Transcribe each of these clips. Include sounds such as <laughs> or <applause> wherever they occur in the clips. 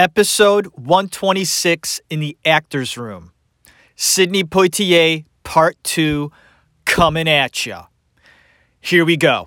Episode 126 in the Actors Room. Sidney Poitier, Part 2, coming at ya. Here we go.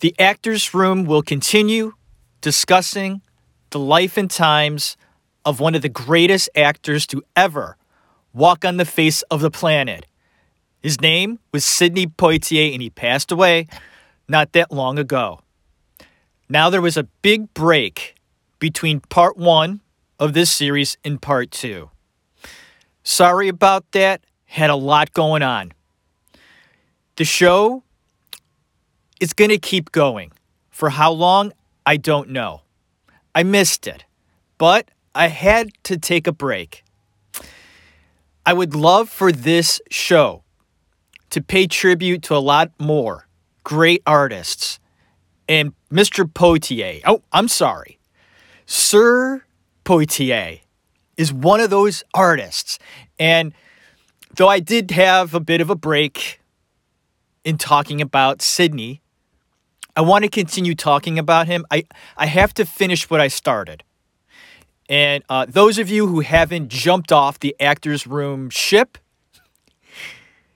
The Actors Room will continue discussing the life and times of one of the greatest actors to ever walk on the face of the planet. His name was Sidney Poitier, and he passed away not that long ago. Now, there was a big break between part one of this series and part two. Sorry about that, had a lot going on. The show is going to keep going. For how long, I don't know. I missed it, but I had to take a break. I would love for this show to pay tribute to a lot more great artists. And Mr. Poitier, oh, I'm sorry, Sir Poitier is one of those artists. And though I did have a bit of a break in talking about Sidney, I want to continue talking about him. I, I have to finish what I started. And uh, those of you who haven't jumped off the actor's room ship,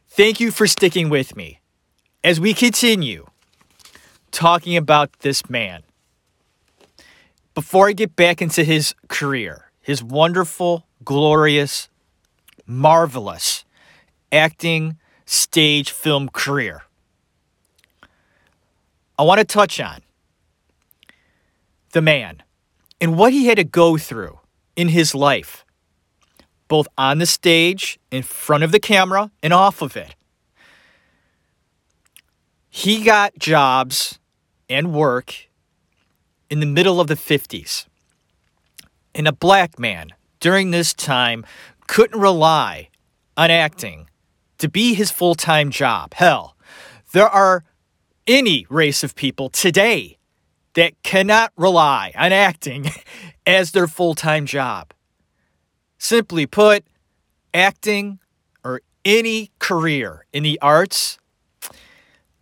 thank you for sticking with me as we continue talking about this man. Before I get back into his career, his wonderful, glorious, marvelous acting, stage, film career. I want to touch on the man and what he had to go through in his life, both on the stage, in front of the camera, and off of it. He got jobs and work in the middle of the 50s. And a black man during this time couldn't rely on acting to be his full time job. Hell, there are any race of people today that cannot rely on acting <laughs> as their full time job. Simply put, acting or any career in the arts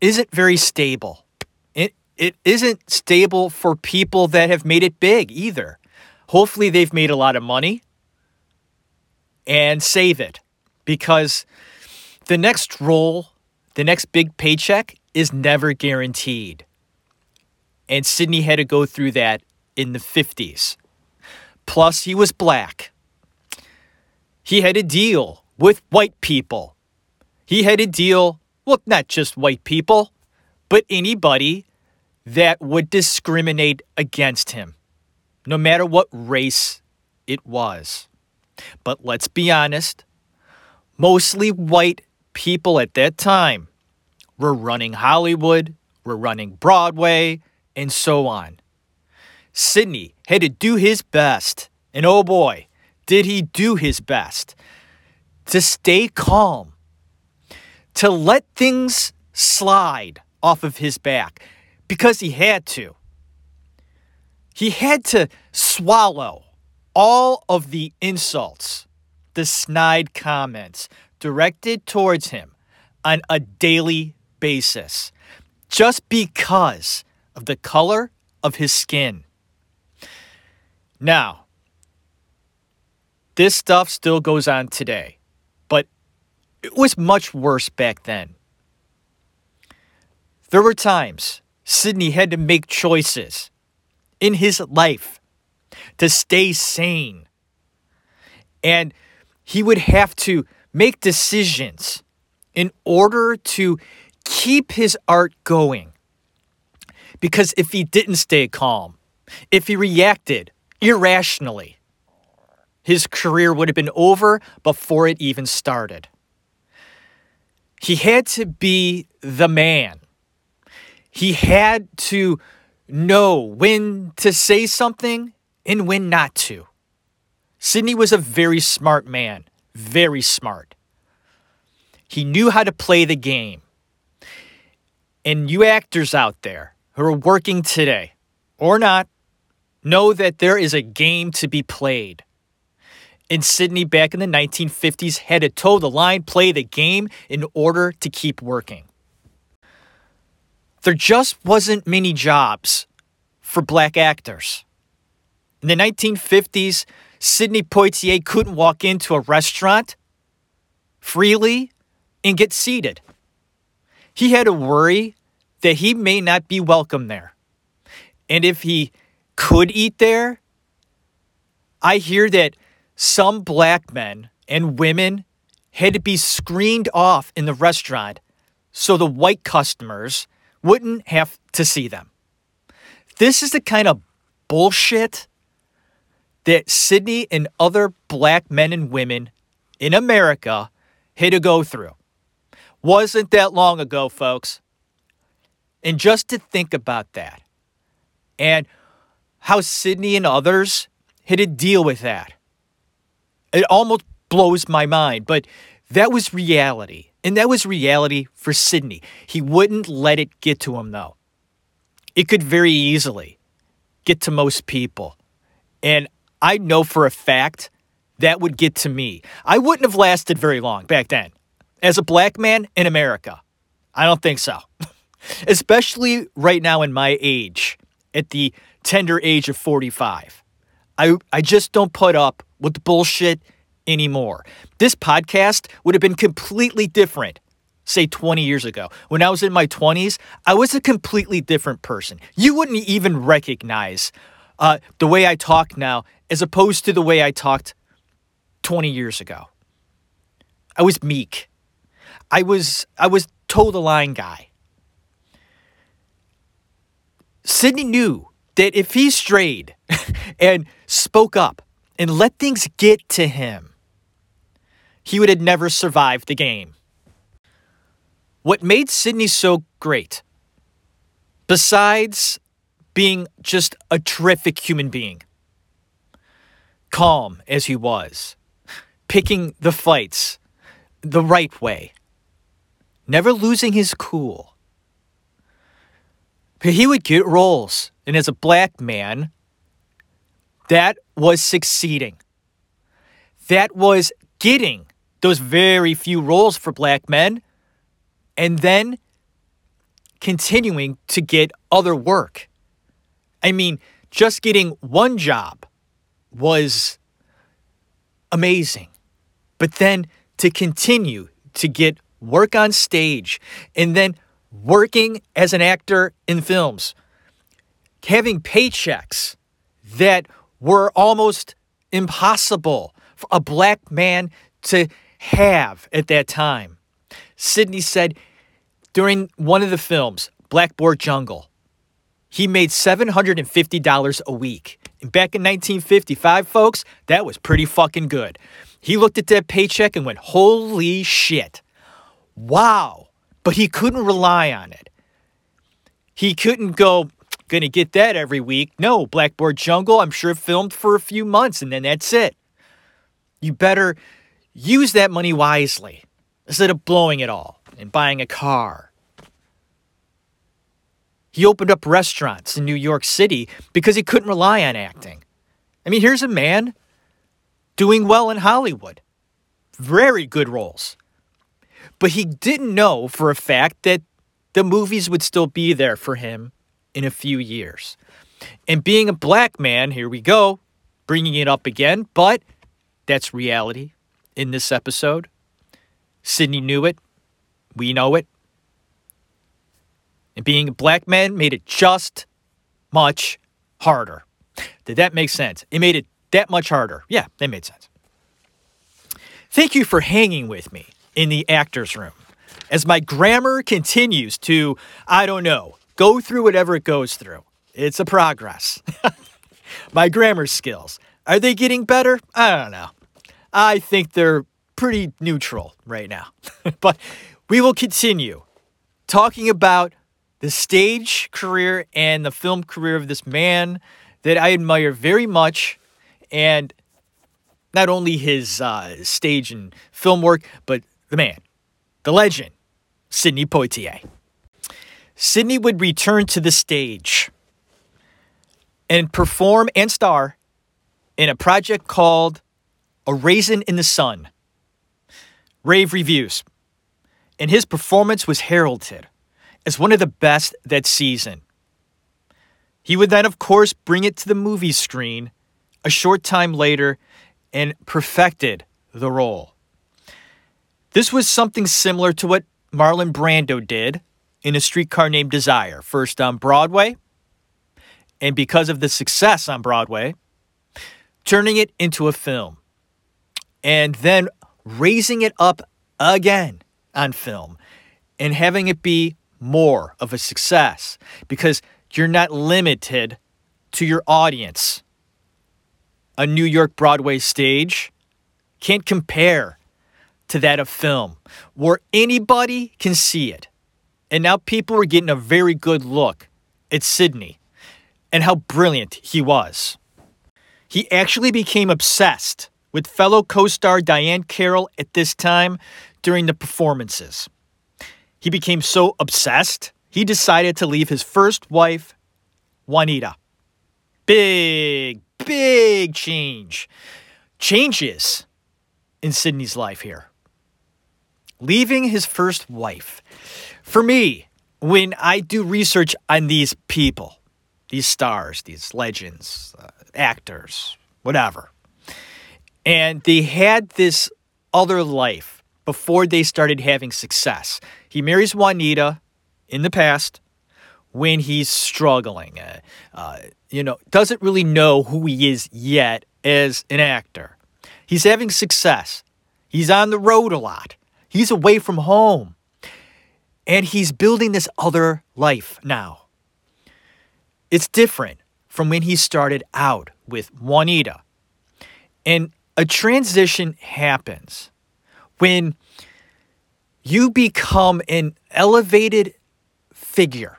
isn't very stable. It, it isn't stable for people that have made it big either. Hopefully, they've made a lot of money and save it because the next role, the next big paycheck is never guaranteed. And Sidney had to go through that in the 50s. Plus, he was black. He had to deal with white people. He had to deal, well, not just white people, but anybody that would discriminate against him, no matter what race it was. But let's be honest, mostly white people at that time we're running Hollywood, we're running Broadway, and so on. Sidney had to do his best, and oh boy, did he do his best to stay calm, to let things slide off of his back because he had to. He had to swallow all of the insults, the snide comments directed towards him on a daily basis just because of the color of his skin. Now, this stuff still goes on today, but it was much worse back then. There were times Sidney had to make choices in his life to stay sane. And he would have to make decisions in order to keep his art going. Because if he didn't stay calm, if he reacted irrationally, his career would have been over before it even started. He had to be the man. He had to know when to say something and when not to. Sidney was a very smart man, very smart. He knew how to play the game. And you actors out there who are working today or not, know that there is a game to be played. In Sidney back in the 1950s, had to toe the line, play the game in order to keep working. There just wasn't many jobs for black actors. In the 1950s, Sidney Poitier couldn't walk into a restaurant freely and get seated. He had to worry that he may not be welcome there. And if he could eat there, I hear that some black men and women had to be screened off in the restaurant so the white customers wouldn't have to see them. This is the kind of bullshit that Sidney and other black men and women in America had to go through. Wasn't that long ago, folks. And just to think about that and how Sidney and others had to deal with that, it almost blows my mind. But that was reality. And that was reality for Sidney. He wouldn't let it get to him, though. It could very easily get to most people. And I know for a fact that would get to me. I wouldn't have lasted very long back then as a black man in America. I don't think so. <laughs> Especially right now in my age, at the tender age of 45. I, I just don't put up with the bullshit anymore. This podcast would have been completely different, say 20 years ago. When I was in my 20s, I was a completely different person. You wouldn't even recognize uh, the way I talk now as opposed to the way I talked 20 years ago. I was meek. I was I was toe the line guy. Sidney knew that if he strayed <laughs> and spoke up and let things get to him, he would have never survived the game. What made Sidney so great, besides being just a terrific human being, calm as he was, picking the fights the right way, never losing his cool. But he would get roles, and as a black man, that was succeeding. That was getting those very few roles for black men, and then continuing to get other work. I mean, just getting one job was amazing. But then to continue to get work on stage and then working as an actor in films, having paychecks that were almost impossible for a black man to have at that time. Sidney said during one of the films, Blackboard Jungle, he made $750 a week. And back in 1955, folks, that was pretty fucking good. He looked at that paycheck and went, holy shit. Wow. But he couldn't rely on it. He couldn't go, gonna get that every week. No, Blackboard Jungle, I'm sure filmed for a few months and then that's it. You better use that money wisely instead of blowing it all and buying a car he opened up restaurants in New York City because he couldn't rely on acting. I mean, here's a man doing well in Hollywood, very good roles. But he didn't know for a fact that the movies would still be there for him in a few years. And being a black man, here we go, bringing it up again, but that's reality in this episode. Sidney knew it. We know it. And being a black man made it just much harder. Did that make sense? It made it that much harder. Yeah, that made sense. Thank you for hanging with me in the actor's room as my grammar continues to, I don't know, go through whatever it goes through. It's a progress. <laughs> my grammar skills, are they getting better? I don't know. I think they're pretty neutral right now. <laughs> but we will continue talking about the stage career and the film career of this man that I admire very much. And not only his uh, stage and film work, but the man, the legend, Sidney Poitier. Sidney would return to the stage and perform and star in a project called A Raisin in the Sun. Rave reviews. And his performance was heralded as one of the best that season. He would then, of course, bring it to the movie screen a short time later and perfected the role. This was something similar to what Marlon Brando did in A Streetcar Named Desire, first on Broadway, and because of the success on Broadway, turning it into a film, and then raising it up again on film and having it be more of a success because you're not limited to your audience. A New York Broadway stage can't compare to that of film, where anybody can see it. And now people are getting a very good look at Sidney and how brilliant he was. He actually became obsessed with fellow co star Diahann Carroll at this time during the performances. He became so obsessed he decided to leave his first wife, Juanita. Big, big change. Changes in Sidney's life here. Leaving his first wife. For me, when I do research on these people, these stars, these legends, uh, actors, whatever, and they had this other life before they started having success. He marries Juanita in the past when he's struggling, uh, uh, you know, doesn't really know who he is yet as an actor. He's having success. He's on the road a lot. He's away from home. And he's building this other life now. It's different from when he started out with Juanita. And a transition happens when you become an elevated figure.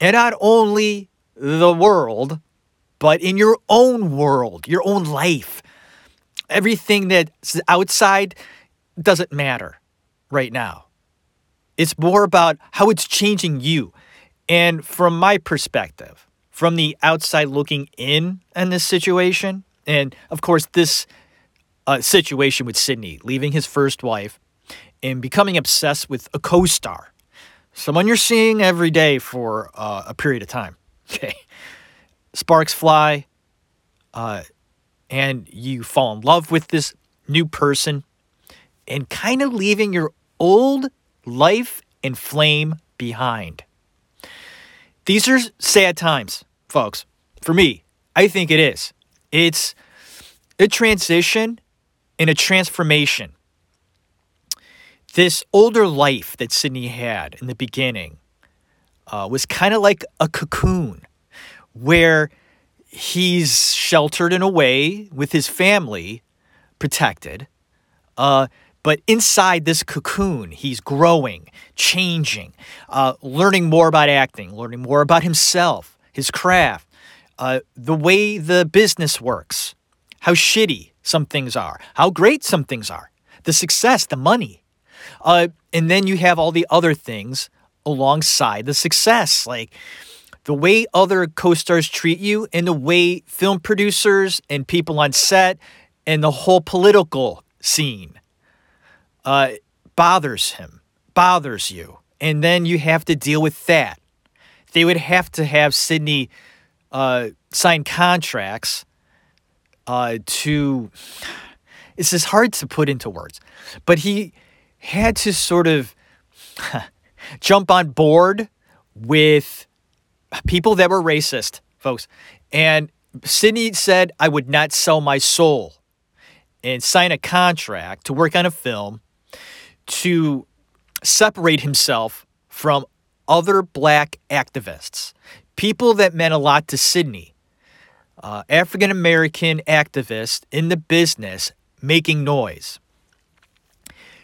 And not only the world, but in your own world, your own life. Everything that's outside doesn't matter right now. It's more about how it's changing you. And from my perspective, from the outside looking in on this situation, and of course, this uh, situation with Sidney leaving his first wife and becoming obsessed with a co star someone you're seeing every day for uh, a period of time. <laughs> Okay. Sparks fly, uh, and you fall in love with this new person, and kind of leaving your old life and flame behind. These are sad times, folks. For me, I think it is. It's a transition and a transformation this older life that Sidney had in the beginning uh, was kind of like a cocoon where he's sheltered in a way with his family protected. Uh, but inside this cocoon, he's growing, changing, uh, learning more about acting, learning more about himself, his craft, uh, the way the business works, how shitty some things are, how great some things are, the success, the money. Uh, and then you have all the other things alongside the success, like the way other co stars treat you and the way film producers and people on set and the whole political scene uh, bothers him, bothers you. And then you have to deal with that. They would have to have Sidney uh, sign contracts uh, to. It's just hard to put into words, but he had to sort of <laughs> jump on board with people that were racist, folks. And Sidney said, I would not sell my soul and sign a contract to work on a film to separate himself from other black activists, people that meant a lot to Sidney, uh, African American activists in the business making noise.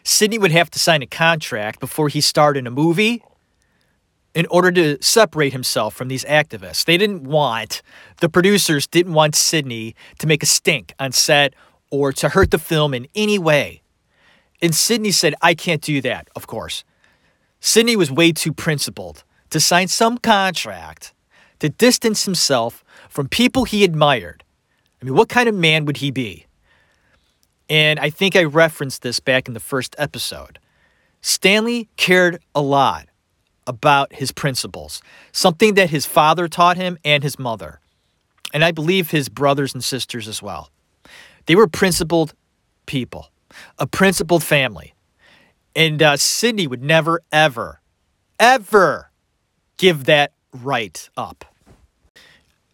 Sidney would have to sign a contract before he starred in a movie in order to separate himself from these activists. They didn't want, the producers didn't want Sidney to make a stink on set or to hurt the film in any way. And Sidney said, I can't do that, of course. Sidney was way too principled to sign some contract to distance himself from people he admired. I mean, what kind of man would he be? And I think I referenced this back in the first episode. Stanley cared a lot about his principles, something that his father taught him and his mother, and I believe his brothers and sisters as well. They were principled people, a principled family. And uh, Sidney would never, ever, ever give that right up.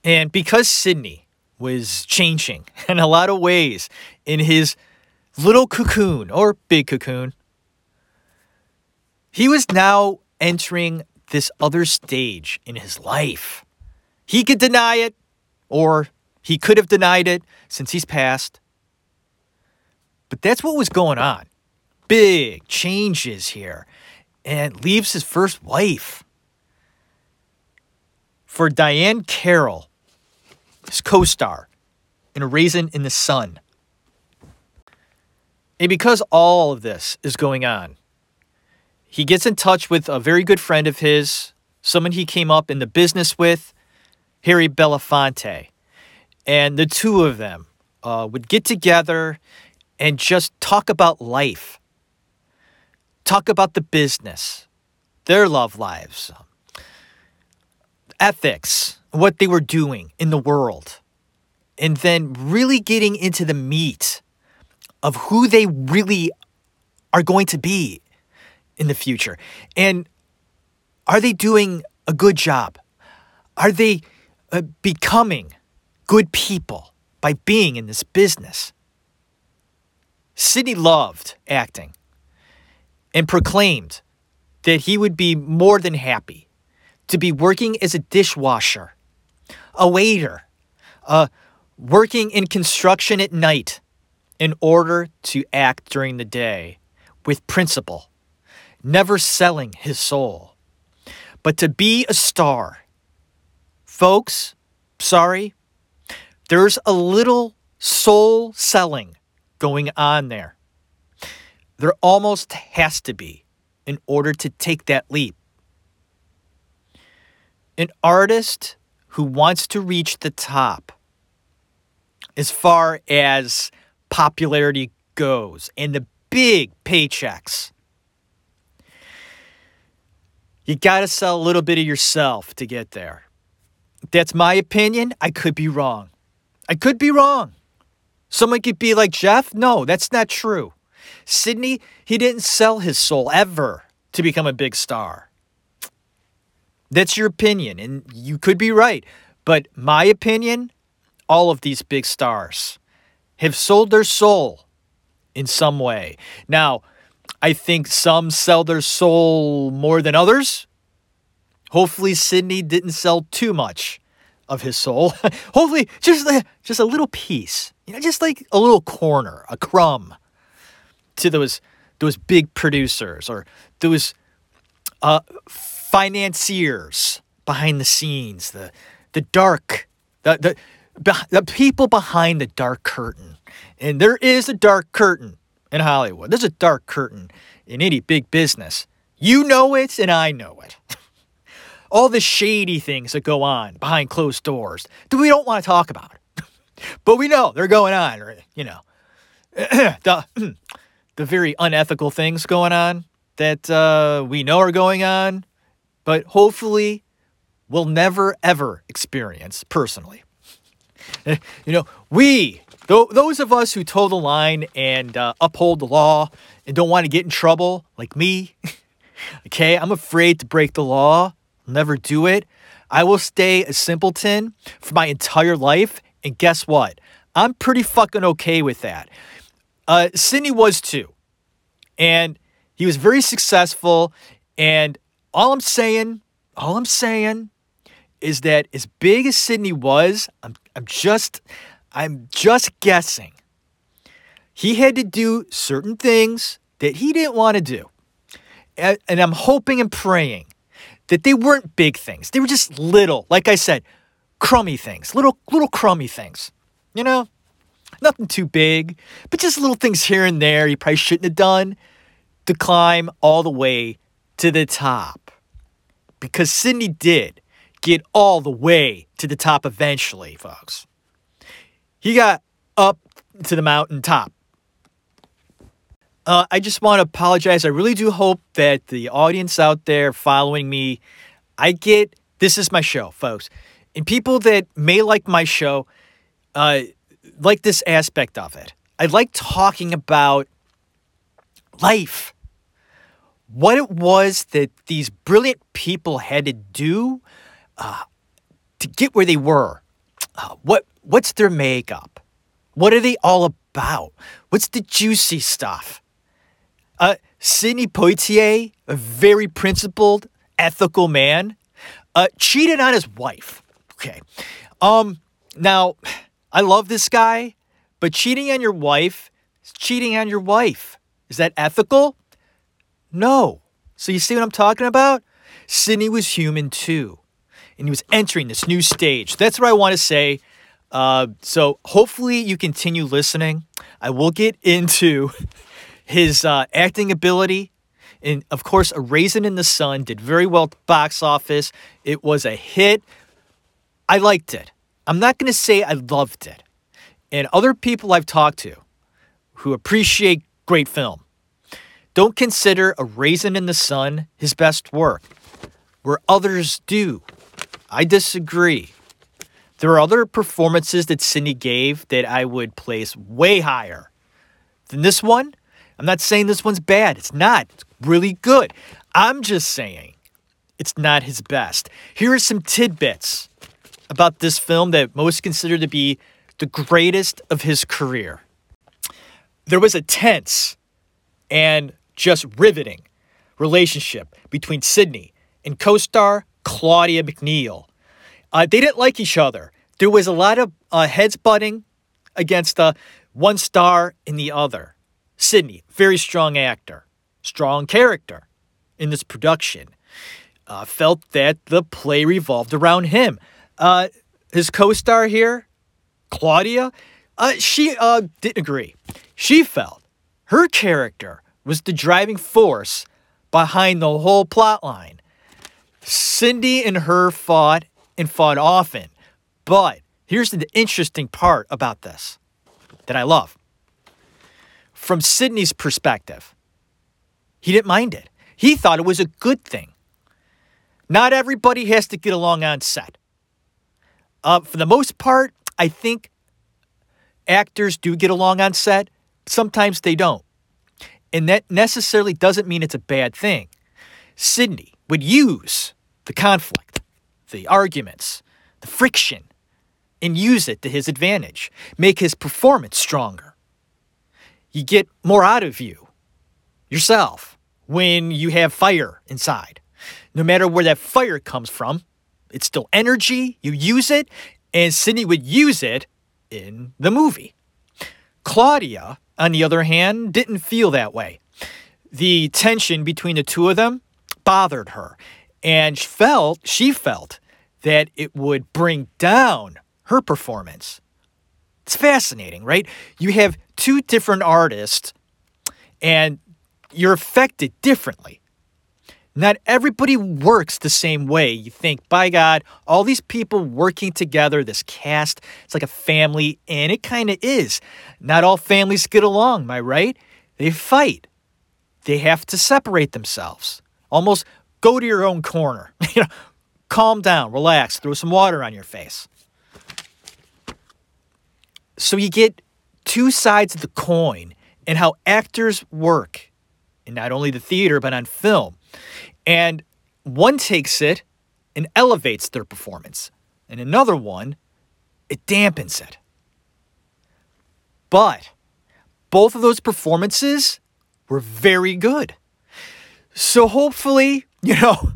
And because Sidney was changing <laughs> in a lot of ways in his little cocoon or big cocoon, he was now entering this other stage in his life. He could deny it, or he could have denied it since he's passed. But that's what was going on. Big changes here. And leaves his first wife. For Diahann Carroll, his co star in A Raisin in the Sun. And because all of this is going on, he gets in touch with a very good friend of his, someone he came up in the business with, Harry Belafonte. And the two of them uh, would get together and just talk about life, talk about the business, their love lives, ethics, what they were doing in the world, and then really getting into the meat of who they really are going to be in the future. And are they doing a good job? Are they uh, becoming good people by being in this business? Sidney loved acting and proclaimed that he would be more than happy to be working as a dishwasher, a waiter, uh, working in construction at night in order to act during the day with principle never selling his soul. But to be a star, folks, sorry, there's a little soul selling going on there. There almost has to be in order to take that leap. An artist who wants to reach the top, as far as popularity goes and the big paychecks, you got to sell a little bit of yourself to get there. That's my opinion. I could be wrong. I could be wrong. Someone could be like Jeff. No, that's not true. Sidney, he didn't sell his soul ever to become a big star. That's your opinion, and you could be right. But my opinion, all of these big stars have sold their soul in some way. Now, I think some sell their soul more than others. Hopefully, Sidney didn't sell too much of his soul. <laughs> Hopefully, just just a little piece, you know, just like a little corner, a crumb, to those those big producers or those uh, financiers behind the scenes, the the dark, the the the people behind the dark curtain. And there is a dark curtain in Hollywood. There's a dark curtain in any big business. You know it, and I know it. <laughs> All the shady things that go on behind closed doors that we don't want to talk about. But we know they're going on, or, you know. <clears throat> the, <clears throat> the very unethical things going on that uh, we know are going on, but hopefully we'll never, ever experience personally. <laughs> you know, we those of us who toe the line and uh, uphold the law and don't want to get in trouble, like me, <laughs> okay, I'm afraid to break the law, never do it. I will stay a simpleton for my entire life. And guess what? I'm pretty fucking okay with that. Uh, Sidney was too. And he was very successful. And all I'm saying, all I'm saying is that as big as Sidney was, I'm, I'm just, I'm just guessing. He had to do certain things that he didn't want to do. And, and I'm hoping and praying that they weren't big things. They were just little, like I said, crummy things, little little crummy things. You know? Nothing too big, but just little things here and there he probably shouldn't have done to climb all the way to the top. because Sidney did get all the way to the top eventually, folks. He got up to the mountain top. Uh, I just want to apologize. I really do hope that the audience out there following me, I get this is my show, folks. And people that may like my show, uh, like this aspect of it. I like talking about life. What it was that these brilliant people had to do uh, to get where they were. Uh, what what's their makeup? What are they all about? What's the juicy stuff? Uh, Sidney Poitier, a very principled, ethical man, uh, cheated on his wife. Okay. Um, now, I love this guy, but cheating on your wife is cheating on your wife. Is that ethical? No. So you see what I'm talking about? Sidney was human too. And he was entering this new stage. That's what I want to say. Uh, so hopefully you continue listening. I will get into <laughs> his uh, acting ability. And of course, A Raisin in the Sun did very well at the box office. It was a hit. I liked it. I'm not going to say I loved it. And other people I've talked to who appreciate great film don't consider A Raisin in the Sun his best work, where others do. I disagree. There are other performances that Sidney gave that I would place way higher than this one. I'm not saying this one's bad. It's not. It's really good. I'm just saying it's not his best. Here are some tidbits about this film that most consider to be the greatest of his career. There was a tense and just riveting relationship between Sidney and co star Claudia McNeil. Uh, they didn't like each other. There was a lot of uh, heads butting against uh, one star and the other. Sidney, very strong actor, strong character in this production, uh, felt that the play revolved around him. Uh, his co star here, Claudia, uh, she uh, didn't agree. She felt her character was the driving force behind the whole plot line. Cindy and her fought and fought often. But here's the interesting part about this that I love. From Sidney's perspective, he didn't mind it. He thought it was a good thing. Not everybody has to get along on set. Uh, for the most part, I think actors do get along on set. Sometimes they don't. And that necessarily doesn't mean it's a bad thing. Sidney would use the conflict, the arguments, the friction, and use it to his advantage, make his performance stronger. You get more out of you, yourself, when you have fire inside. No matter where that fire comes from, it's still energy, you use it, and Sidney would use it in the movie. Claudia, on the other hand, didn't feel that way. The tension between the two of them bothered her, and felt she felt that it would bring down her performance. It's fascinating, right? You have two different artists and you're affected differently. Not everybody works the same way. You think, by God, all these people working together, this cast, it's like a family, and it kind of is. Not all families get along, am I right? They fight. They have to separate themselves. Almost go to your own corner. <laughs> you know, calm down, relax, throw some water on your face. So you get two sides of the coin and how actors work in not only the theater but on film. And one takes it and elevates their performance, and another one, it dampens it. But both of those performances were very good. So hopefully, <laughs> you know,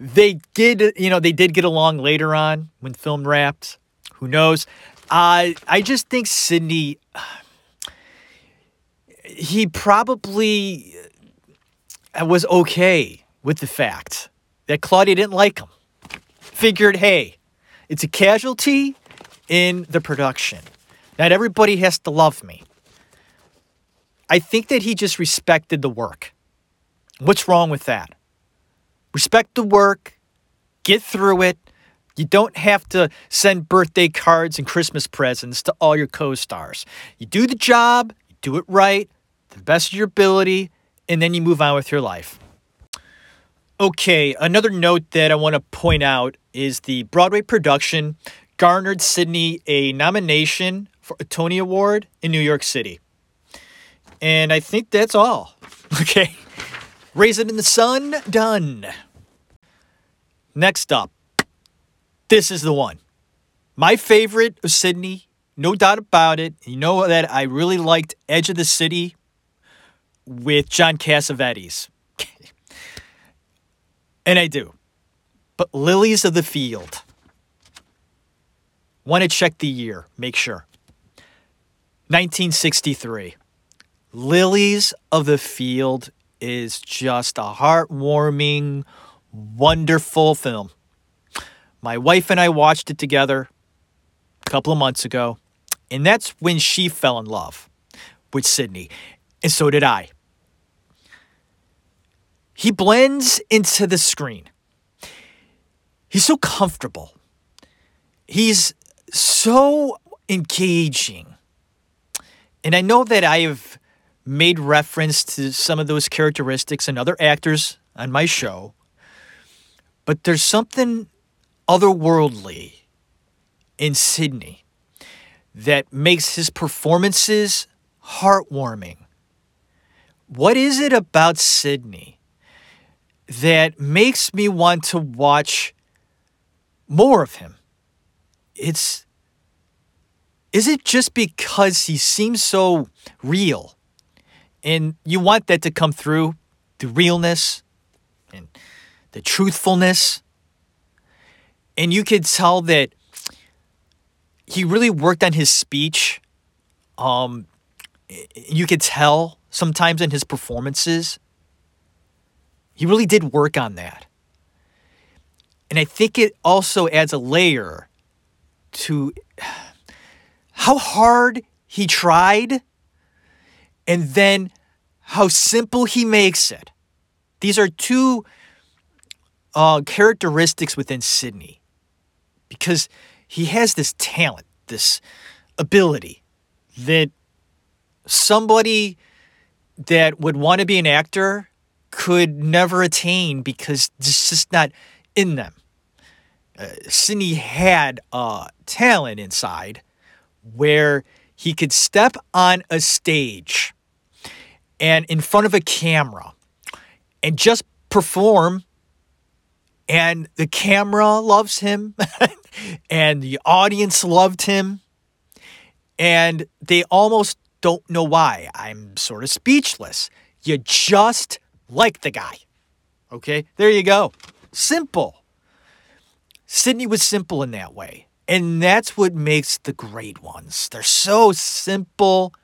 they did, you know, they did get along later on when film wrapped. Who knows? Uh, I just think Sidney <sighs> he probably was okay with the fact that Claudia didn't like him. Figured, hey, it's a casualty in the production. Not everybody has to love me. I think that he just respected the work. What's wrong with that? respect the work, get through it. You don't have to send birthday cards and Christmas presents to all your co stars. You do the job, you do it right, to the best of your ability, and then you move on with your life. Okay, another note that I want to point out is the Broadway production garnered Sidney a nomination for a Tony Award in New York City. And I think that's all. <laughs> Okay. Raisin in the Sun, done. Next up, this is the one. My favorite of Sidney, no doubt about it. You know that I really liked Edge of the City with John Cassavetes. and I do. But Lilies of the Field. Want to check the year, make sure. 1963. Lilies of the Field is just a heartwarming, wonderful film. My wife and I watched it together a couple of months ago, and that's when she fell in love with Sidney, and so did I. He blends into the screen. He's so comfortable. He's so engaging. And I know that I have made reference to some of those characteristics in other actors on my show, but there's something otherworldly in Sidney that makes his performances heartwarming. What is it about Sidney that makes me want to watch more of him. It's is it just because he seems so real and you want that to come through the realness and the truthfulness and you could tell that he really worked on his speech um you could tell sometimes in his performances he really did work on that. And I think it also adds a layer to how hard he tried and then how simple he makes it. These are two uh, characteristics within Sidney because he has this talent, this ability that somebody that would want to be an actor could never attain because it's just not in them. Uh, Sidney had a talent inside where he could step on a stage and in front of a camera and just perform and the camera loves him <laughs> and the audience loved him and they almost don't know why i'm sort of speechless you just like the guy. Okay, there you go. Simple. Sidney was simple in that way. And that's what makes the great ones. They're so simple.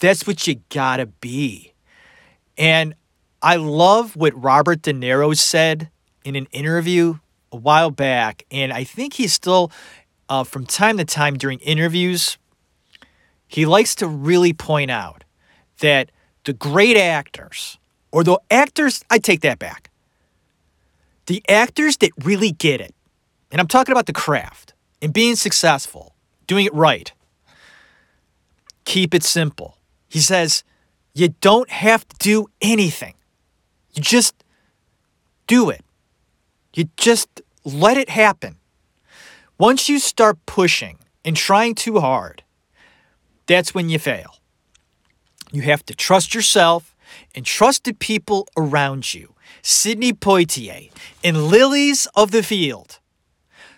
That's what you gotta be. And I love what Robert De Niro said in an interview a while back. And I think he's still, uh, from time to time during interviews, he likes to really point out that the great actors, or the actors, I take that back. The actors that really get it, and I'm talking about the craft and being successful, doing it right, keep it simple. He says, you don't have to do anything. You just do it. You just let it happen. Once you start pushing and trying too hard, that's when you fail. You have to trust yourself and trusted people around you. Sidney Poitier in Lilies of the Field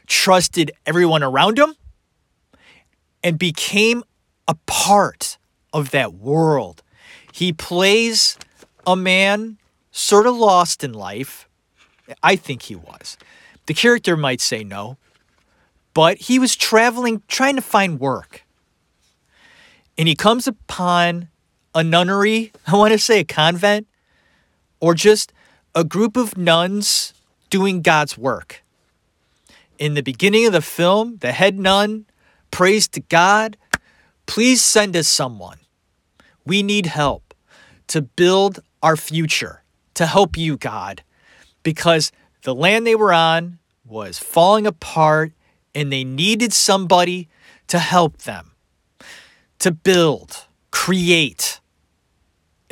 trusted everyone around him and became a part of that world. He plays a man sort of lost in life. I think he was. The character might say no, but he was traveling, trying to find work. And he comes upon a nunnery, <laughs> I want to say a convent, or just a group of nuns doing God's work. In the beginning of the film, the head nun prays to God, please send us someone. We need help to build our future, to help you, God, because The land they were on was falling apart and they needed somebody to help them, to build, create.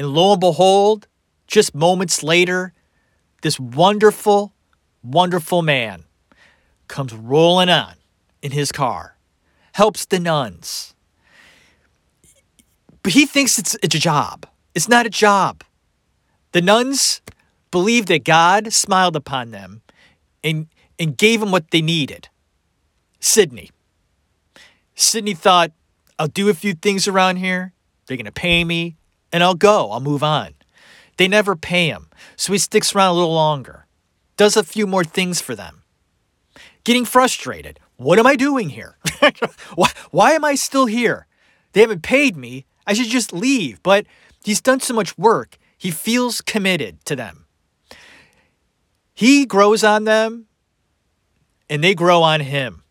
And lo and behold, just moments later, this wonderful, wonderful man comes rolling on in his car, helps the nuns. But he thinks it's, a job. It's not a job. The nuns believed that God smiled upon them and, and gave them what they needed. Sidney. Sidney thought, I'll do a few things around here. They're going to pay me, and I'll go. I'll move on. They never pay him, so he sticks around a little longer, does a few more things for them. Getting frustrated. What am I doing here? <laughs> why, why am I still here? They haven't paid me. I should just leave. But he's done so much work, he feels committed to them. He grows on them, and they grow on him.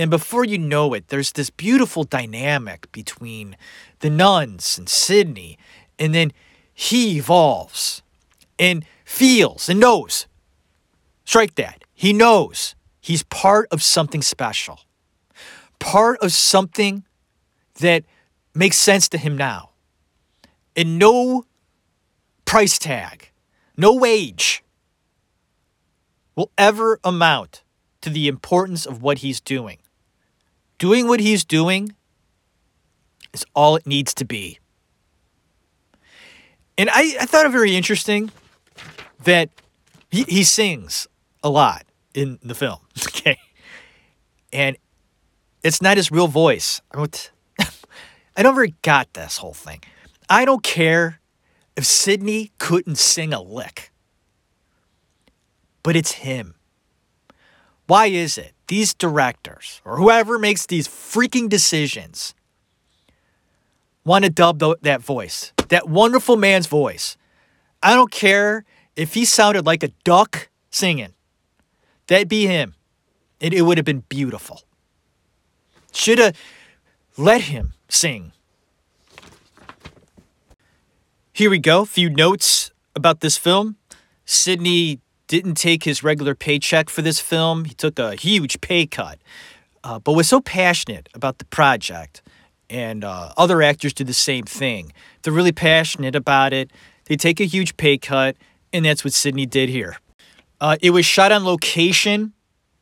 And before you know it, there's this beautiful dynamic between the nuns and Sidney. And then he evolves and feels and knows. Strike that. He knows he's part of something special, part of something that makes sense to him now. And no price tag, no wage will ever amount to the importance of what he's doing. Doing what he's doing is all it needs to be. And I, I thought it very interesting that he, he sings a lot in the film. <laughs> Okay. And it's not his real voice. I don't, <laughs> I never got this whole thing. I don't care if Sidney couldn't sing a lick, but it's him. Why is it these directors or whoever makes these freaking decisions want to dub that voice, that wonderful man's voice? I don't care if he sounded like a duck singing. That'd be him. It, it would have been beautiful. Should have let him sing. Here we go. A few notes about this film. Sidney didn't take his regular paycheck for this film. He took a huge pay cut, uh, but was so passionate about the project. And uh, other actors do the same thing. They're really passionate about it. They take a huge pay cut, and that's what Sidney did here. Uh, it was shot on location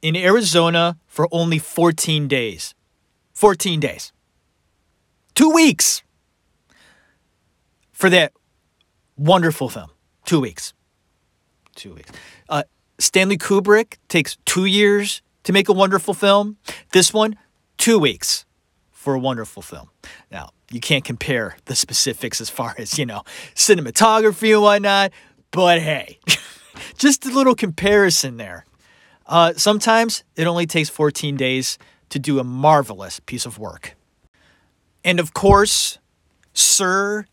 in Arizona for only 14 days. 14 days. Two weeks for that wonderful film. Two weeks. Two weeks. Uh, Stanley Kubrick takes two years to make a wonderful film. This one, two weeks for a wonderful film. Now, you can't compare the specifics as far as, you know, cinematography and whatnot, but hey. <laughs> Just a little comparison there. Uh, sometimes it only takes 14 days to do a marvelous piece of work. And of course, Sir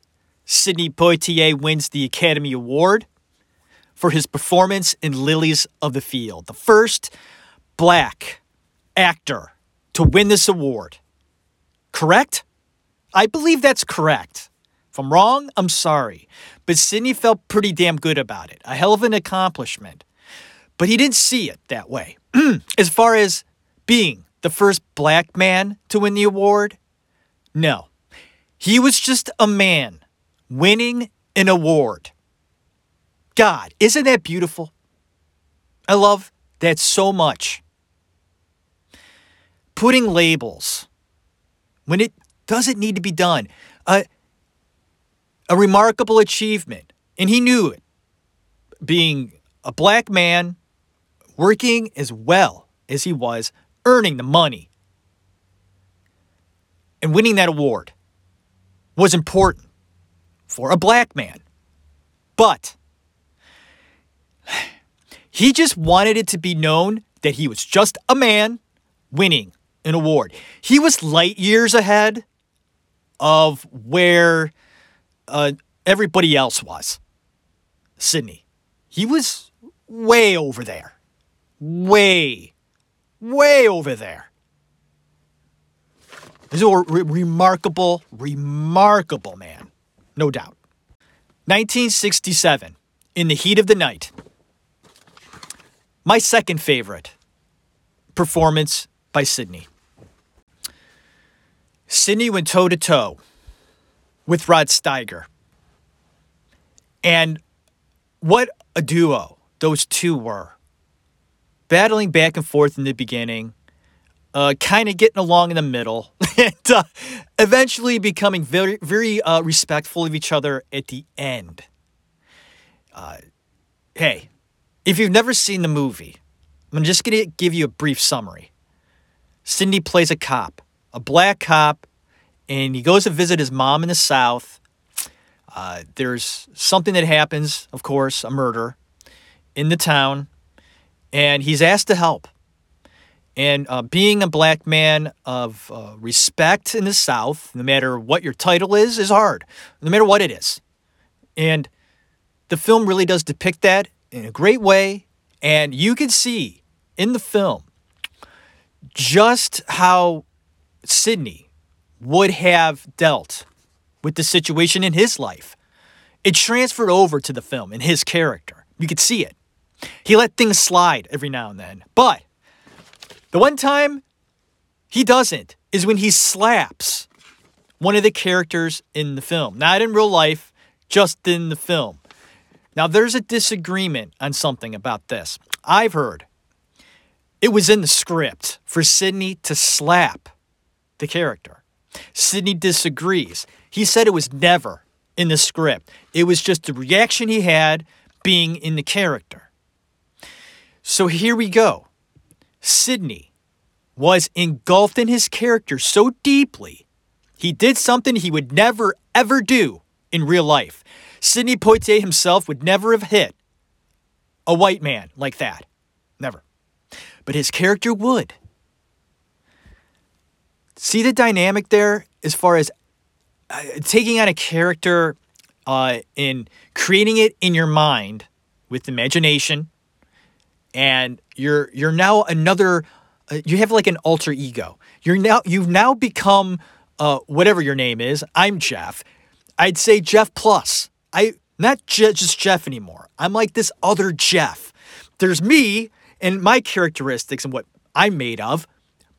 Sidney Poitier wins the Academy Award for his performance in Lilies of the Field, the first black actor to win this award. Correct? I believe that's correct. If I'm wrong, I'm sorry. But Sidney felt pretty damn good about it. A hell of an accomplishment. But he didn't see it that way. <clears throat> as far as being the first black man to win the award, no. He was just a man winning an award. God, isn't that beautiful? I love that so much. Putting labels when it doesn't need to be done a, a remarkable achievement. And he knew it. Being a black man, working as well as he was, earning the money, and winning that award was important for a black man. But he just wanted it to be known that he was just a man winning an award. He was light years ahead of where uh, everybody else was. Sidney. He was way over there. Way, way over there. He's a re- remarkable, remarkable man. No doubt. 1967, in the heat of the night, My second favorite performance by Sidney. Sidney went toe to toe with Rod Steiger. And what a duo those two were. Battling back and forth in the beginning, uh, kind of getting along in the middle, <laughs> and uh, eventually becoming very, very uh, respectful of each other at the end. Uh, hey, if you've never seen the movie, I'm just going to give you a brief summary. Sidney plays a cop, a black cop, and he goes to visit his mom in the South. Uh, there's something that happens, of course, a murder in the town, and he's asked to help. And uh, being a black man of uh, respect in the South, no matter what your title is, is hard, no matter what it is. And the film really does depict that in a great way. And you can see in the film just how Sidney would have dealt with the situation in his life. It transferred over to the film in his character. You could see it. He let things slide every now and then. But the one time he doesn't is when he slaps one of the characters in the film. Not in real life, just in the film. Now, there's a disagreement on something about this. I've heard it was in the script for Sidney to slap the character. Sidney disagrees. He said it was never in the script, it was just the reaction he had being in the character. So here we go. Sidney was engulfed in his character so deeply, he did something he would never, ever do in real life. Sidney Poitier himself would never have hit a white man like that. Never. But his character would. See the dynamic there as far as uh, taking on a character uh, and creating it in your mind with imagination and you're you're now another uh, you have like an alter ego you're now you've now become uh, whatever your name is i'm jeff i'd say jeff plus I not Je- just Jeff anymore. I'm like this other Jeff. There's me and my characteristics and what I'm made of,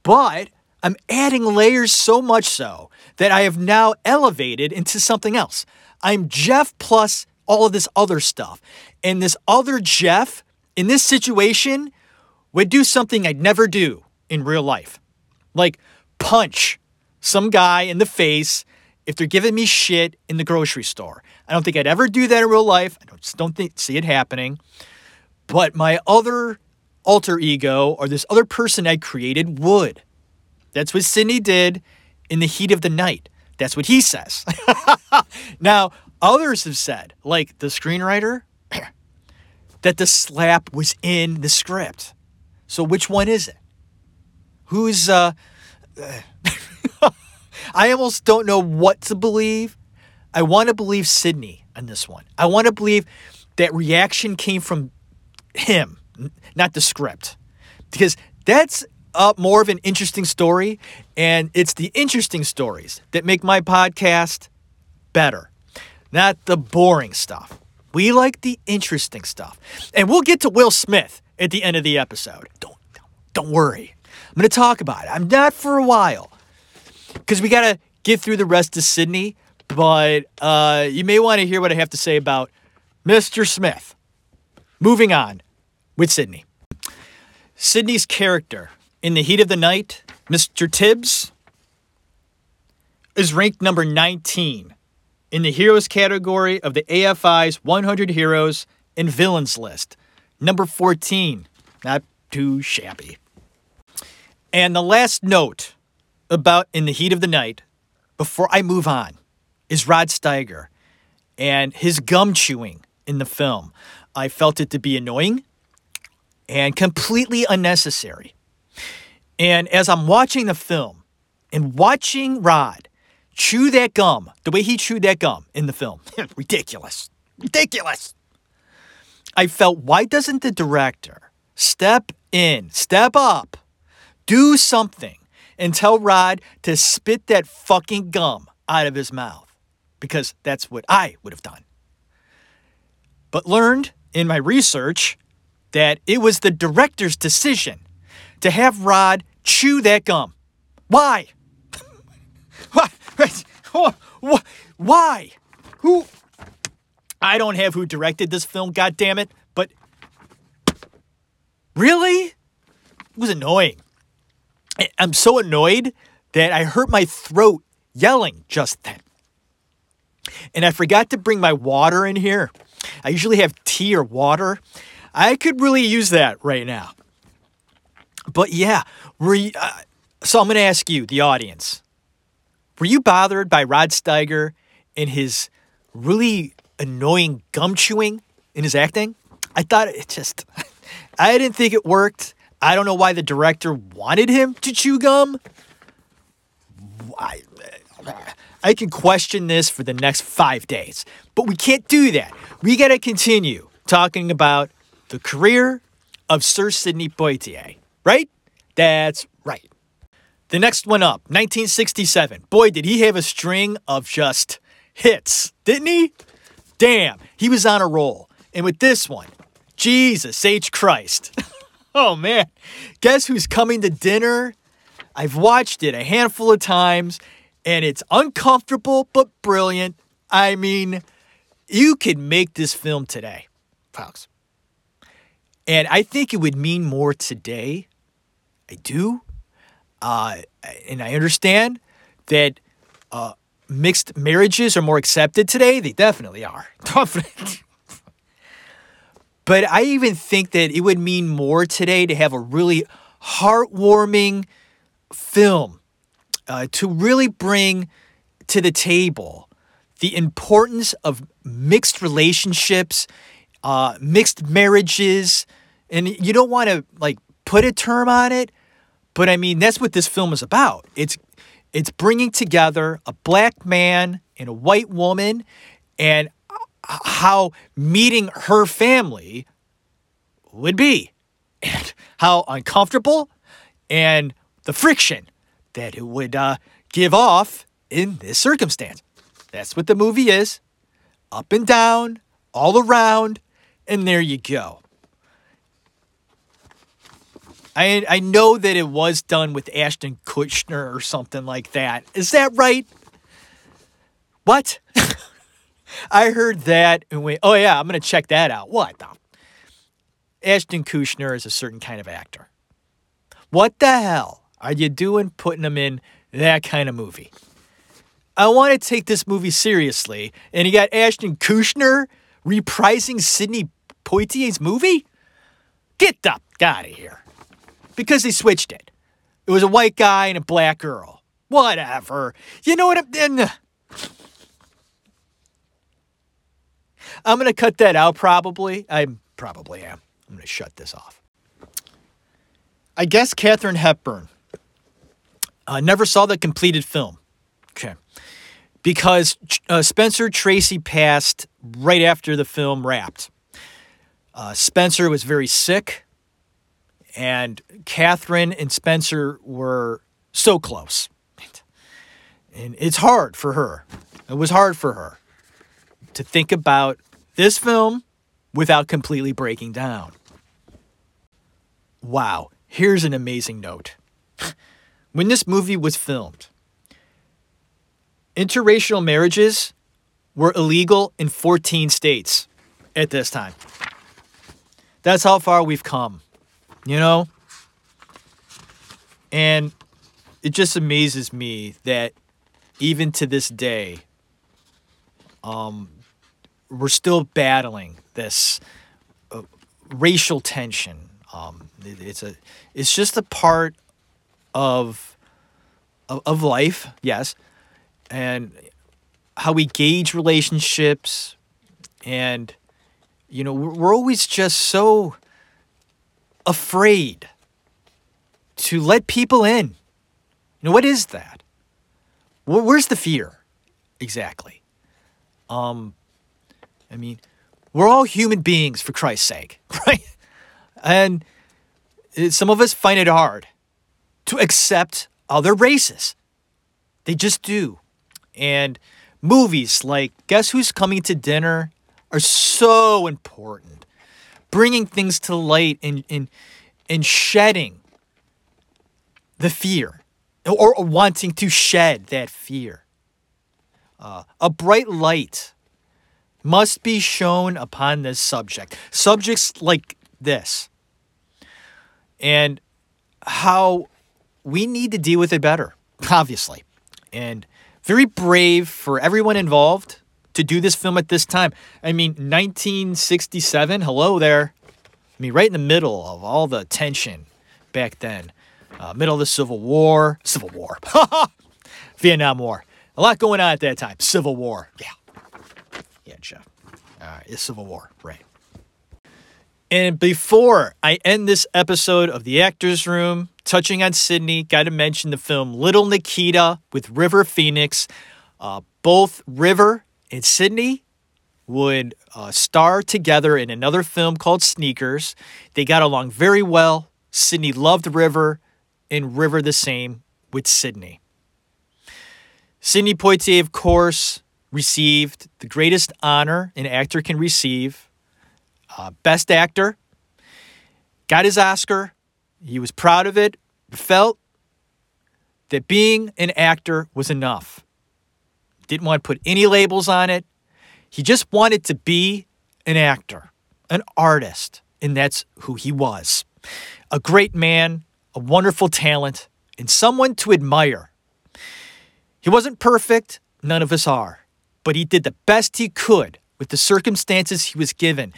but I'm adding layers so much so that I have now elevated into something else. I'm Jeff plus all of this other stuff. And this other Jeff in this situation would do something I'd never do in real life. Like punch some guy in the face if they're giving me shit in the grocery store. I don't think I'd ever do that in real life. I just don't think, see it happening. But my other alter ego or this other person I created would. That's what Sidney did in the heat of the night. That's what he says. <laughs> now, others have said, like the screenwriter, <clears throat> that the slap was in the script. So which one is it? Who's uh <laughs> I almost don't know what to believe. I want to believe Sidney on this one. I want to believe that reaction came from him, not the script. Because that's uh, more of an interesting story, and it's the interesting stories that make my podcast better, not the boring stuff. We like the interesting stuff. And we'll get to Will Smith at the end of the episode. Don't, don't worry. I'm going to talk about it. I'm not for a while because we got to get through the rest of Sidney. But uh, you may want to hear what I have to say about Mr. Smith. Moving on with Sidney. Sidney's character in the heat of the night, Mr. Tibbs, is ranked number 19 in the heroes category of the AFI's 100 heroes and villains list. Number 14, not too shabby. And the last note about In the Heat of the Night, before I move on, is Rod Steiger and his gum chewing in the film. I felt it to be annoying and completely unnecessary. And as I'm watching the film and watching Rod chew that gum, the way he chewed that gum in the film, <laughs> ridiculous, ridiculous. I felt, why doesn't the director step in, step up, do something and tell Rod to spit that fucking gum out of his mouth because that's what I would have done. But learned in my research that it was the director's decision to have Rod chew that gum. Why? <laughs> Why? Why? Who? I don't have who directed this film, God damn it, but really? It was annoying. I'm so annoyed that I hurt my throat yelling just then. And I forgot to bring my water in here. I usually have tea or water. I could really use that right now. But yeah, were you, uh, so I'm going to ask you, the audience, were you bothered by Rod Steiger and his really annoying gum chewing in his acting? I thought it just, <laughs> I didn't think it worked. I don't know why the director wanted him to chew gum. I, I can question this for the next five days, but we can't do that. We got to continue talking about the career of Sir Sidney Poitier, right? That's right. The next one up, 1967. Boy, did he have a string of just hits, didn't he? Damn, he was on a roll. And with this one, Jesus H. Christ. <laughs> oh man, guess who's coming to dinner? I've watched it a handful of times and it's uncomfortable but brilliant. I mean, you could make this film today, folks. And I think it would mean more today. I do. Uh, and I understand that uh, mixed marriages are more accepted today. They definitely are. <laughs> but I even think that it would mean more today to have a really heartwarming film uh, to really bring to the table the importance of mixed relationships, uh, mixed marriages, and you don't want to like put a term on it, but I mean, that's what this film is about. It's it's bringing together a black man and a white woman and how meeting her family would be and how uncomfortable and the friction that it would uh, give off in this circumstance. That's what the movie is up and down, all around, and there you go. I I know that it was done with Ashton Kutcher or something like that. Is that right? What? <laughs> I heard that and went, oh yeah, I'm gonna check that out. What the? Ashton Kutcher is a certain kind of actor. What the hell are you doing putting them in that kind of movie? I want to take this movie seriously, and you got Ashton Kutcher reprising Sidney Poitier's movie? Get the out of here because they switched it. It was a white guy and a black girl. Whatever. You know what I'm. Uh, I'm going to cut that out probably. I probably am. I'm going to shut this off. I guess Katharine Hepburn uh, never saw the completed film. Okay. Because uh, Spencer Tracy passed right after the film wrapped. Uh, Spencer was very sick and Katharine and Spencer were so close. And it's hard for her. It was hard for her to think about this film without completely breaking down. Wow, here's an amazing note. When this movie was filmed, interracial marriages were illegal in 14 states at this time. That's how far we've come you know? And it just amazes me that even to this day, um, we're still battling this uh, racial tension. Um, it, it's a, it's just a part of, of, of life, yes, and how we gauge relationships, and you know, we're, always just so afraid to let people in. You know, what is that? Where's the fear exactly? Um, I mean, we're all human beings for Christ's sake, <laughs> right? And some of us find it hard to accept other races. They just do. And movies like Guess Who's Coming to Dinner are so important bringing things to light and, and, and shedding the fear or, wanting to shed that fear. Uh, a bright light must be shown upon this subject. Subjects like this. And how we need to deal with it better, obviously. And very brave for everyone involved to do this film at this time. I mean, 1967, hello there. I mean, right in the middle of all the tension back then, uh, middle of the Civil War, Civil War, <laughs> Vietnam War, a lot going on at that time. Civil War, yeah, yeah, Jeff. Right, it's Civil War, right? And before I end this episode of The Actors Room, touching on Sidney, got to mention the film Little Nikita with River Phoenix. Uh, both River and Sidney would uh, star together in another film called Sneakers. They got along very well. Sidney loved River, and River the same with Sidney. Sidney Poitier, of course, received the greatest honor an actor can receive uh, Best Actor. Got his Oscar. He was proud of it, felt that being an actor was enough. Didn't want to put any labels on it. He just wanted to be an actor, an artist, and that's who he was. A great man, a wonderful talent, and someone to admire. He wasn't perfect, none of us are, but he did the best he could with the circumstances he was given.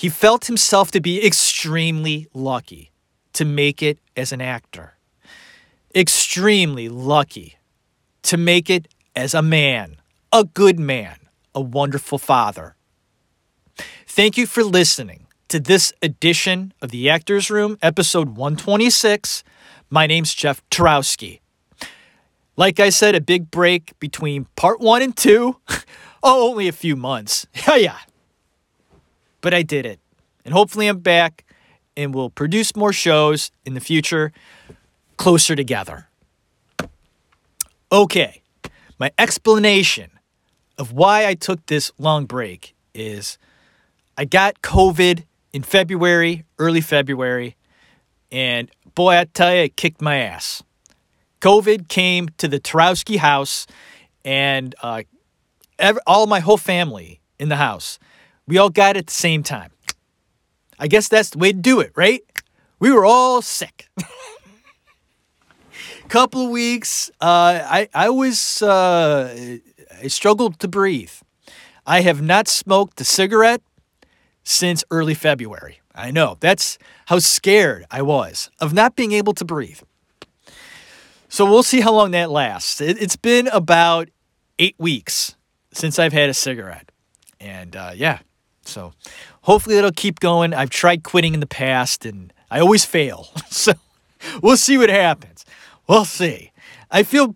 He felt himself to be extremely lucky to make it as an actor, extremely lucky to make it as a man, a good man, a wonderful father. Thank you for listening to this edition of the Actors Room, episode 126. My name's Jeff Tarowski. Like I said, a big break between part one and two. <laughs> oh, only a few months. <laughs> Yeah, yeah. But I did it. And hopefully I'm back and we'll produce more shows in the future closer together. Okay. My explanation of why I took this long break is I got COVID in February, early February, and boy, I tell you, it kicked my ass. COVID came to the Tarowski house, and uh, all my whole family in the house, we all got it at the same time. I guess that's the way to do it, right? We were all sick. <laughs> couple of weeks, uh, I I was uh, I struggled to breathe. I have not smoked a cigarette since early February. I know that's how scared I was of not being able to breathe. So we'll see how long that lasts. It, has been about eight weeks since I've had a cigarette, and uh, yeah, so hopefully it'll keep going. I've tried quitting in the past, and I always fail. <laughs> so we'll see what happens. We'll see. I feel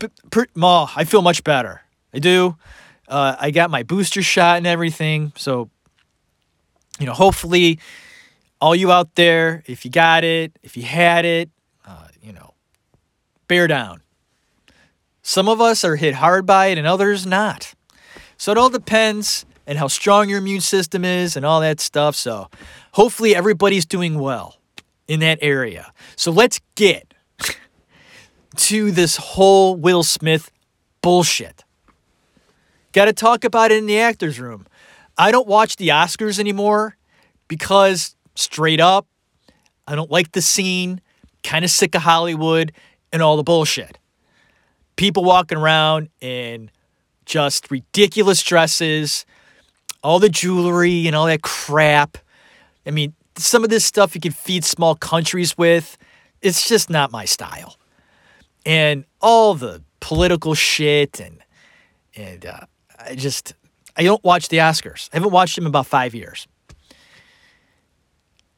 oh, I feel much better. I do. Uh, I got my booster shot and everything. So, you know, hopefully, all you out there, if you got it, if you had it, uh, you know, bear down. Some of us are hit hard by it and others not. So it all depends and how strong your immune system is and all that stuff. So hopefully everybody's doing well in that area. So let's get to this whole Will Smith bullshit. Got to talk about it in the actor's room. I don't watch the Oscars anymore because, straight up, I don't like the scene, kind of sick of Hollywood and all the bullshit. People walking around in just ridiculous dresses, all the jewelry and all that crap. I mean, some of this stuff you can feed small countries with. It's just not my style and all the political shit and and uh, I just I don't watch the Oscars. I haven't watched them in about five years.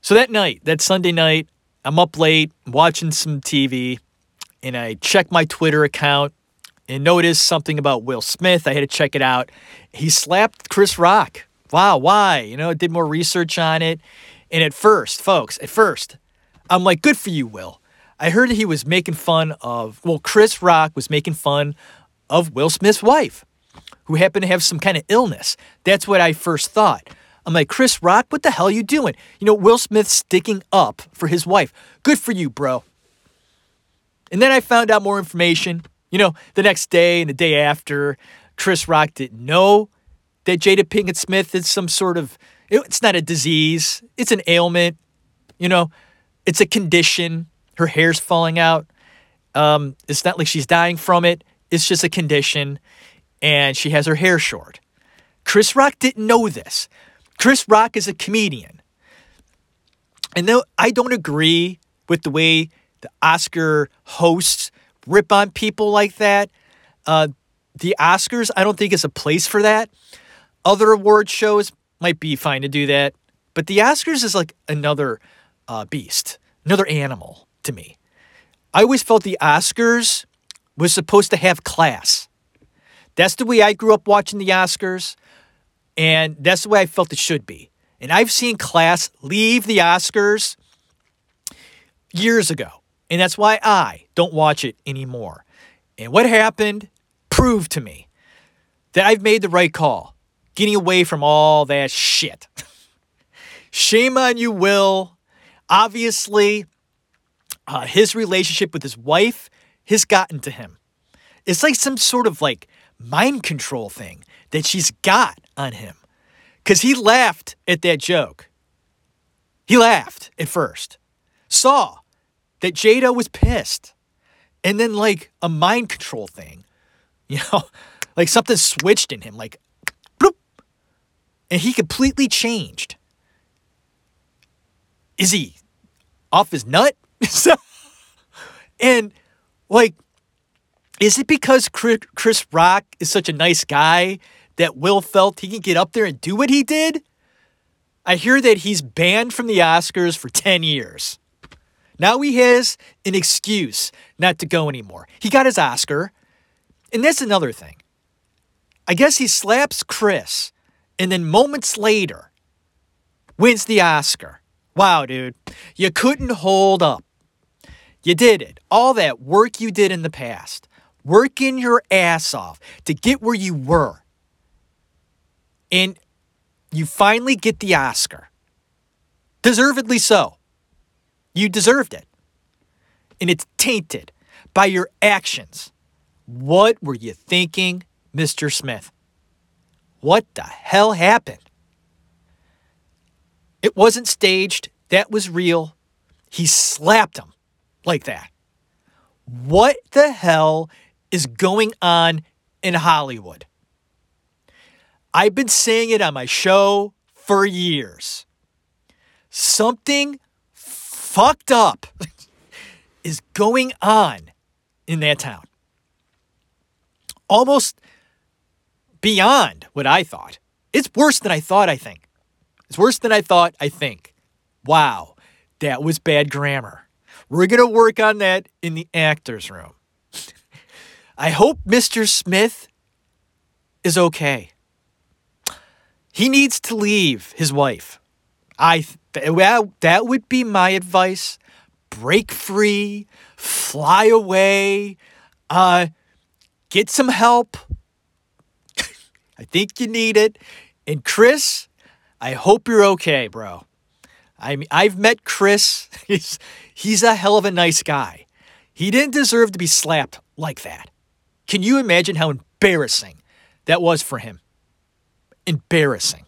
So that night, that Sunday night, I'm up late watching some TV, and I check my Twitter account and notice something about Will Smith. I had to check it out. He slapped Chris Rock. Wow, why? You know, I did more research on it. And at first, folks, at first, I'm like, good for you, Will. I heard that he was making fun of, well, Chris Rock was making fun of Will Smith's wife, who happened to have some kind of illness. That's what I first thought. I'm like, Chris Rock, what the hell are you doing? You know, Will Smith sticking up for his wife. Good for you, bro. And then I found out more information. You know, the next day and the day after, Chris Rock didn't know that Jada Pinkett Smith is some sort of, it's not a disease, it's an ailment. You know, it's a condition. Her hair's falling out. Um, it's not like she's dying from it, it's just a condition. And she has her hair short. Chris Rock didn't know this. Chris Rock is a comedian. And though I don't agree with the way the Oscar hosts rip on people like that, uh, the Oscars, I don't think is a place for that. Other award shows might be fine to do that, but the Oscars is like another uh, beast, another animal to me. I always felt the Oscars was supposed to have class. That's the way I grew up watching the Oscars. And that's the way I felt it should be. And I've seen class leave the Oscars years ago. And that's why I don't watch it anymore. And what happened proved to me that I've made the right call, getting away from all that shit. <laughs> Shame on you, Will. Obviously, uh, his relationship with his wife has gotten to him. It's like some sort of like mind control thing that she's got on him. Because he laughed at that joke. He laughed at first, saw that Jada was pissed, and then, like a mind control thing, <laughs> you know, like something switched in him, like, bloop, and he completely changed. Is he off his nut? <laughs> and, like, is it because Chris Rock is such a nice guy that Will felt he can get up there and do what he did? I hear that he's banned from the Oscars for 10 years. Now he has an excuse not to go anymore. He got his Oscar. And that's another thing. I guess he slaps Chris and then moments later wins the Oscar. Wow, dude. You couldn't hold up. You did it. All that work you did in the past, working your ass off to get where you were and you finally get the Oscar. Deservedly so. You deserved it. And it's tainted by your actions. What were you thinking, Mr. Smith? What the hell happened? It wasn't staged, that was real. He slapped him like that. What the hell is going on in Hollywood? I've been saying it on my show for years. Something fucked up <laughs> is going on in that town. Almost beyond what I thought. It's worse than I thought, I think. It's worse than I thought, I think. Wow, that was bad grammar. We're going to work on that in the actor's room. <laughs> I hope Mr. Smith is okay. He needs to leave his wife. I well, that would be my advice. Break free, fly away, uh, get some help. <laughs> I think you need it. And Chris, I hope you're okay, bro. I mean, I've met Chris. <laughs> He's he's a hell of a nice guy. He didn't deserve to be slapped like that. Can you imagine how embarrassing that was for him? embarrassing.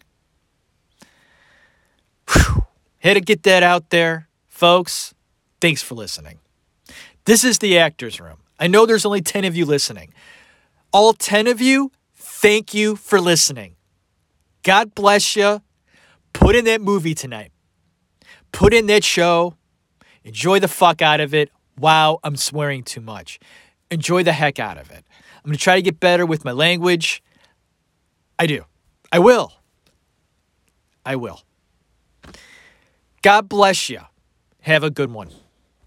Whew. Had to get that out there, folks. Thanks for listening. This is the Actors Room. I know there's only 10 of you listening. All 10 of you, thank you for listening. God bless you. Put in that movie tonight. Put in that show. Enjoy the fuck out of it. Wow, I'm swearing too much. Enjoy the heck out of it. I'm going to try to get better with my language. I do. I will. I will. God bless you. Have a good one.